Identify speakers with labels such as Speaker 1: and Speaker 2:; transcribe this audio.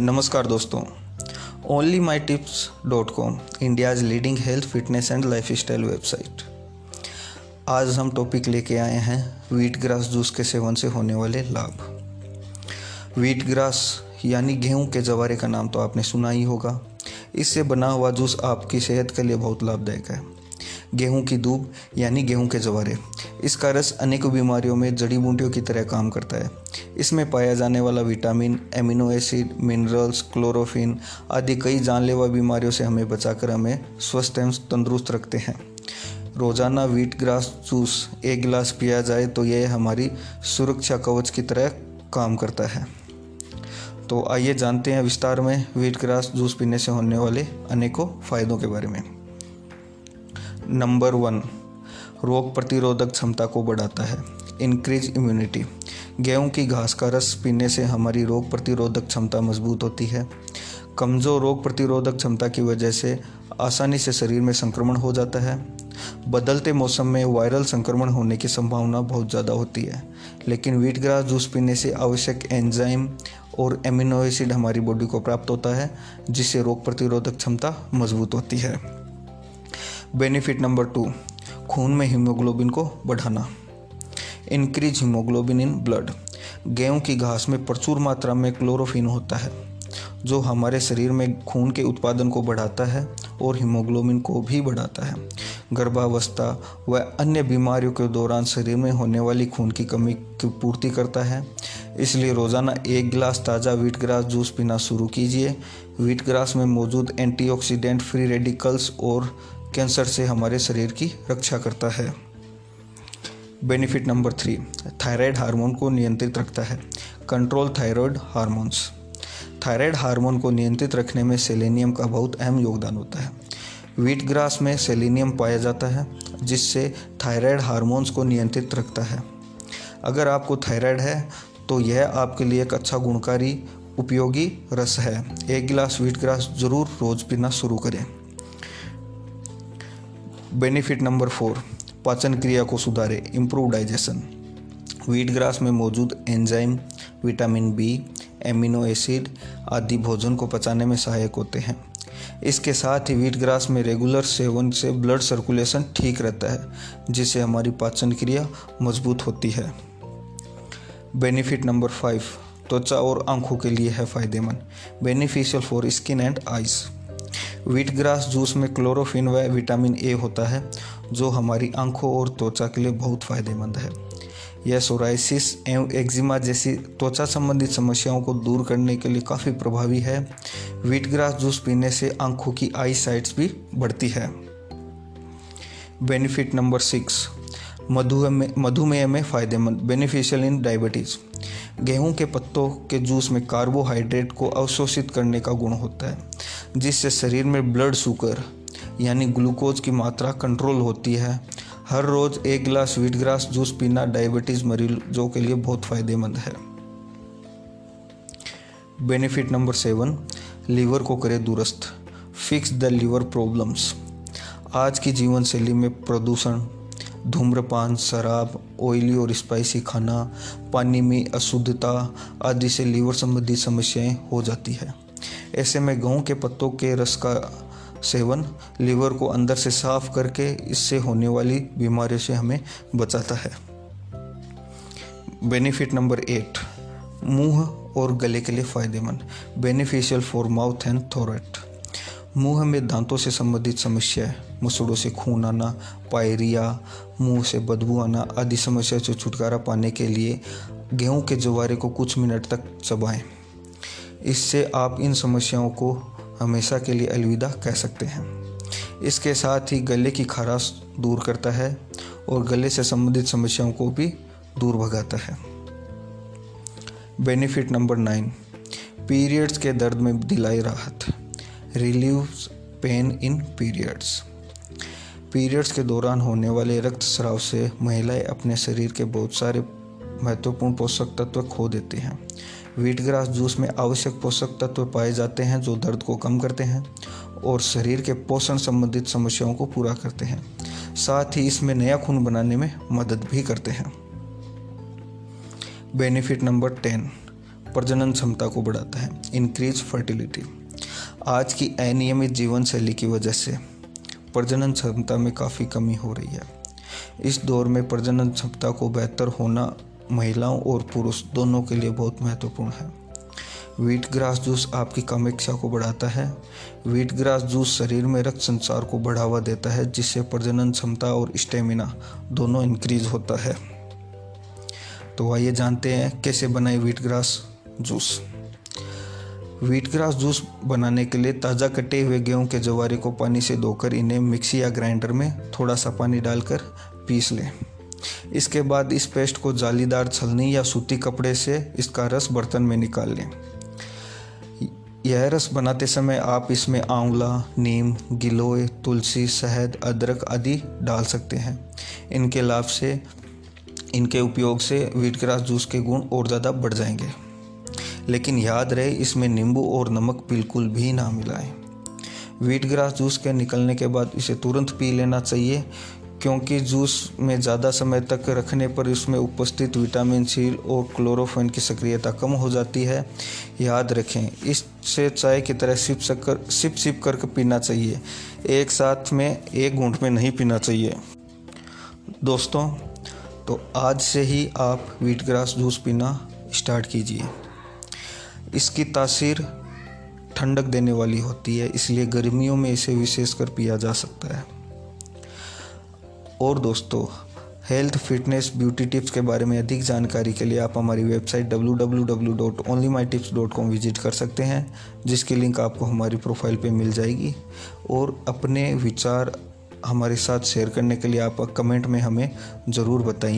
Speaker 1: नमस्कार दोस्तों। Only my tips dot com India's leading health fitness and life style website आज हम topic लेके आए हैं वीट ग्रास जूस के सेवन से होने वाले लाभ। वीट ग्रास यानी गेहूँ के जवारे का नाम तो आपने सुना ही होगा। इससे बना हुआ जूस आपकी सेहत के लिए बहुत लाभदायक है। गेहूँ की दूब, यानी गेहूँ के जवारे। इसका रस अनेकों बीमारियों में जड़ी बूटियों की तरह काम करता है। इसमें पाया जाने वाला vitamin, amino acid, minerals, chlorophyll आदि कई जानलेवा बीमारियों से हमें बचाकर हमें स्वस्थ एवं तंदुरुस्त रखते हैं। रोज़ाना वीट ग्रास जूस एक गिलास पिया जाए तो यह हमारी सुरक्षा कवच की तरह काम करता है। तो आइए जानते हैं विस्तार में वीट ग्रास जूस पीने से होने वाले अनेकों फ़ायदों के बारे में। नंबर वन रोग प्रतिरोधक क्षमता को बढ़ाता है। इंक्रीज इम्यूनिटी गेहूँ की घास का रस पीने से हमारी रोग प्रतिरोधक क्षमता मज़बूत होती है। कमज़ोर रोग प्रतिरोधक क्षमता की वजह से आसानी से शरीर में संक्रमण हो जाता है। बदलते मौसम में वायरल संक्रमण होने की संभावना बहुत ज़्यादा होती है। लेकिन वीट ग्रास जूस पीने से आवश्यक एंजाइम और एमिनो एसिड हमारी बॉडी को प्राप्त होता है, जिससे रोग प्रतिरोधक क्षमता मज़बूत होती है। बेनिफिट नंबर टू खून में हीमोग्लोबिन को बढ़ाना। इंक्रीज हीमोग्लोबिन इन ब्लड गेहूँ की घास में प्रचुर मात्रा में क्लोरोफिन होता है, जो हमारे शरीर में खून के उत्पादन को बढ़ाता है और हीमोग्लोबिन को भी बढ़ाता है। गर्भावस्था व अन्य बीमारियों के दौरान शरीर में होने वाली खून की कमी की पूर्ति करता है। इसलिए रोज़ाना एक गिलास ताज़ा वीट ग्रास जूस पीना शुरू कीजिए। वीट ग्रास में मौजूद एंटीऑक्सीडेंट फ्री रेडिकल्स और कैंसर से हमारे शरीर की रक्षा करता है। Benefit number three, thyroid hormone को नियंत्रित रखता है। Control thyroid hormones. Thyroid hormone को नियंत्रित रखने में सेलेनियम का बहुत अहम योगदान होता है। वीट ग्रास में सेलेनियम पाया जाता है, जिससे थायराइड हार्मोन्स को नियंत्रित रखता है। अगर आपको थायराइड है तो यह आपके लिए एक अच्छा गुणकारी, उपयोगी रस है। एक गिलास वीट ग्रास ज़रूर रोज़ पीना शुरू करें। बेनिफिट नंबर फोर पाचन क्रिया को सुधारे इम्प्रूव डाइजेशन वीट ग्रास में मौजूद enzyme vitamin B amino acid आदि भोजन को पचाने में सहायक होते हैं। इसके साथ ही वीट ग्रास में रेगुलर सेवन से ब्लड सर्कुलेशन ठीक रहता है, जिससे हमारी पाचन क्रिया मज़बूत होती है। बेनिफिट नंबर फाइव त्वचा और आँखों के लिए है फ़ायदेमंद। Beneficial for skin and eyes wheat grass juice में क्लोरोफिन व विटामिन ए होता है, जो हमारी आँखों और त्वचा के लिए बहुत फ़ायदेमंद है। यह सोराइसिस एवं एक्जिमा जैसी त्वचा संबंधित समस्याओं को दूर करने के लिए काफ़ी प्रभावी है। वीट ग्रास जूस पीने से आँखों की आई साइट्स भी बढ़ती है। बेनिफिट नंबर सिक्स मधुमेह मधुमेह में फ़ायदेमंद बेनिफिशियल इन डायबिटीज़ गेहूँ के पत्तों के जूस में कार्बोहाइड्रेट को अवशोषित करने का गुण होता है, जिससे शरीर में ब्लड शुगर यानी ग्लूकोज की मात्रा कंट्रोल होती है। हर रोज़ एक गिलास वीट ग्रास जूस पीना डायबिटीज़ मरीजों के लिए बहुत फ़ायदेमंद है। बेनिफिट नंबर सेवन लीवर को करे दुरुस्त फिक्स द लीवर प्रॉब्लम्स आज की जीवन शैली में प्रदूषण धूम्रपान, शराब ऑयली और स्पाइसी खाना, पानी में अशुद्धता आदि से लीवर संबंधी समस्याएँ हो जाती है। ऐसे में गेहूँ के पत्तों के रस का सेवन लीवर को अंदर से साफ़ करके इससे होने वाली बीमारियों से हमें बचाता है। बेनिफिट नंबर एट मुँह और गले के लिए फ़ायदेमंद। Beneficial for mouth and throat मुँह में दांतों से संबंधित समस्या है मसूड़ों से खून आना, पायरिया, मुँह से बदबू आना आदि समस्या से छुटकारा पाने के लिए गेहूँ के जवारे को कुछ मिनट तक चबाएँ। इससे आप इन समस्याओं को हमेशा के लिए अलविदा कह सकते हैं। इसके साथ ही गले की खराश दूर करता है और गले से संबंधित समस्याओं को भी दूर भगाता है। बेनिफिट नंबर नाइन पीरियड्स के दर्द में दिलाई राहत। Relieves pain in periods. Periods के दौरान होने वाले रक्तस्राव से महिलाएँ अपने शरीर के बहुत सारे महत्वपूर्ण पोषक तत्व खो देते हैं। वीट ग्रास जूस में आवश्यक पोषक तत्व पाए जाते हैं जो दर्द को कम करते हैं और शरीर के पोषण संबंधित समस्याओं को पूरा करते हैं। साथ ही इसमें नया खून बनाने में मदद भी करते हैं। बेनिफिट नंबर टेन प्रजनन क्षमता को बढ़ाता है इंक्रीज फर्टिलिटी आज की अनियमित जीवन शैली की वजह से प्रजनन क्षमता में काफ़ी कमी हो रही है। इस दौर में प्रजनन क्षमता को बेहतर होना महिलाओं और पुरुष दोनों के लिए बहुत महत्वपूर्ण है। वीट ग्रास जूस आपकी कामेक्षा को बढ़ाता है। वीट ग्रास जूस शरीर में रक्त संचार को बढ़ावा देता है, जिससे प्रजनन क्षमता और स्टेमिना दोनों इंक्रीज होता है। तो आइए जानते हैं कैसे बनाए wheat grass juice wheat grass juice बनाने के लिए ताज़ा कटे हुए गेहूँ के जवारे को पानी से धोकर इन्हें मिक्सी या ग्राइंडर में थोड़ा सा पानी डालकर पीस लें। इसके बाद इस पेस्ट को जालीदार छलनी या सूती कपड़े से इसका रस बर्तन में निकाल लें। यह रस बनाते समय आप इसमें आंवला, नीम, गिलोय, तुलसी, शहद, अदरक आदि डाल सकते हैं। इनके लाभ से, इनके उपयोग से वीट ग्रास जूस के गुण और ज़्यादा बढ़ जाएँगे। लेकिन याद रहे, इसमें नींबू और नमक बिल्कुल भी ना मिलाएँ। वीट ग्रास जूस के निकलने के बाद इसे तुरंत पी लेना चाहिए, क्योंकि जूस में ज़्यादा समय तक रखने पर इसमें उपस्थित विटामिन सी और क्लोरोफिन की सक्रियता कम हो जाती है। याद रखें, इससे चाय की तरह सिप कर सिप सिप करके पीना चाहिए। एक साथ में, एक घूंट में नहीं पीना चाहिए। दोस्तों तो आज से ही आप वीट ग्रास जूस पीना स्टार्ट कीजिए। इसकी तासीर ठंडक देने वाली होती है, इसलिए गर्मियों में इसे विशेषकर पिया जा सकता है। और दोस्तों हेल्थ फिटनेस ब्यूटी टिप्स के बारे में अधिक जानकारी के लिए आप हमारी वेबसाइट www.onlymytips.com विज़िट कर सकते हैं, जिसकी लिंक आपको हमारी प्रोफ़ाइल पे मिल जाएगी। और अपने विचार हमारे साथ शेयर करने के लिए आप कमेंट में हमें ज़रूर बताइए।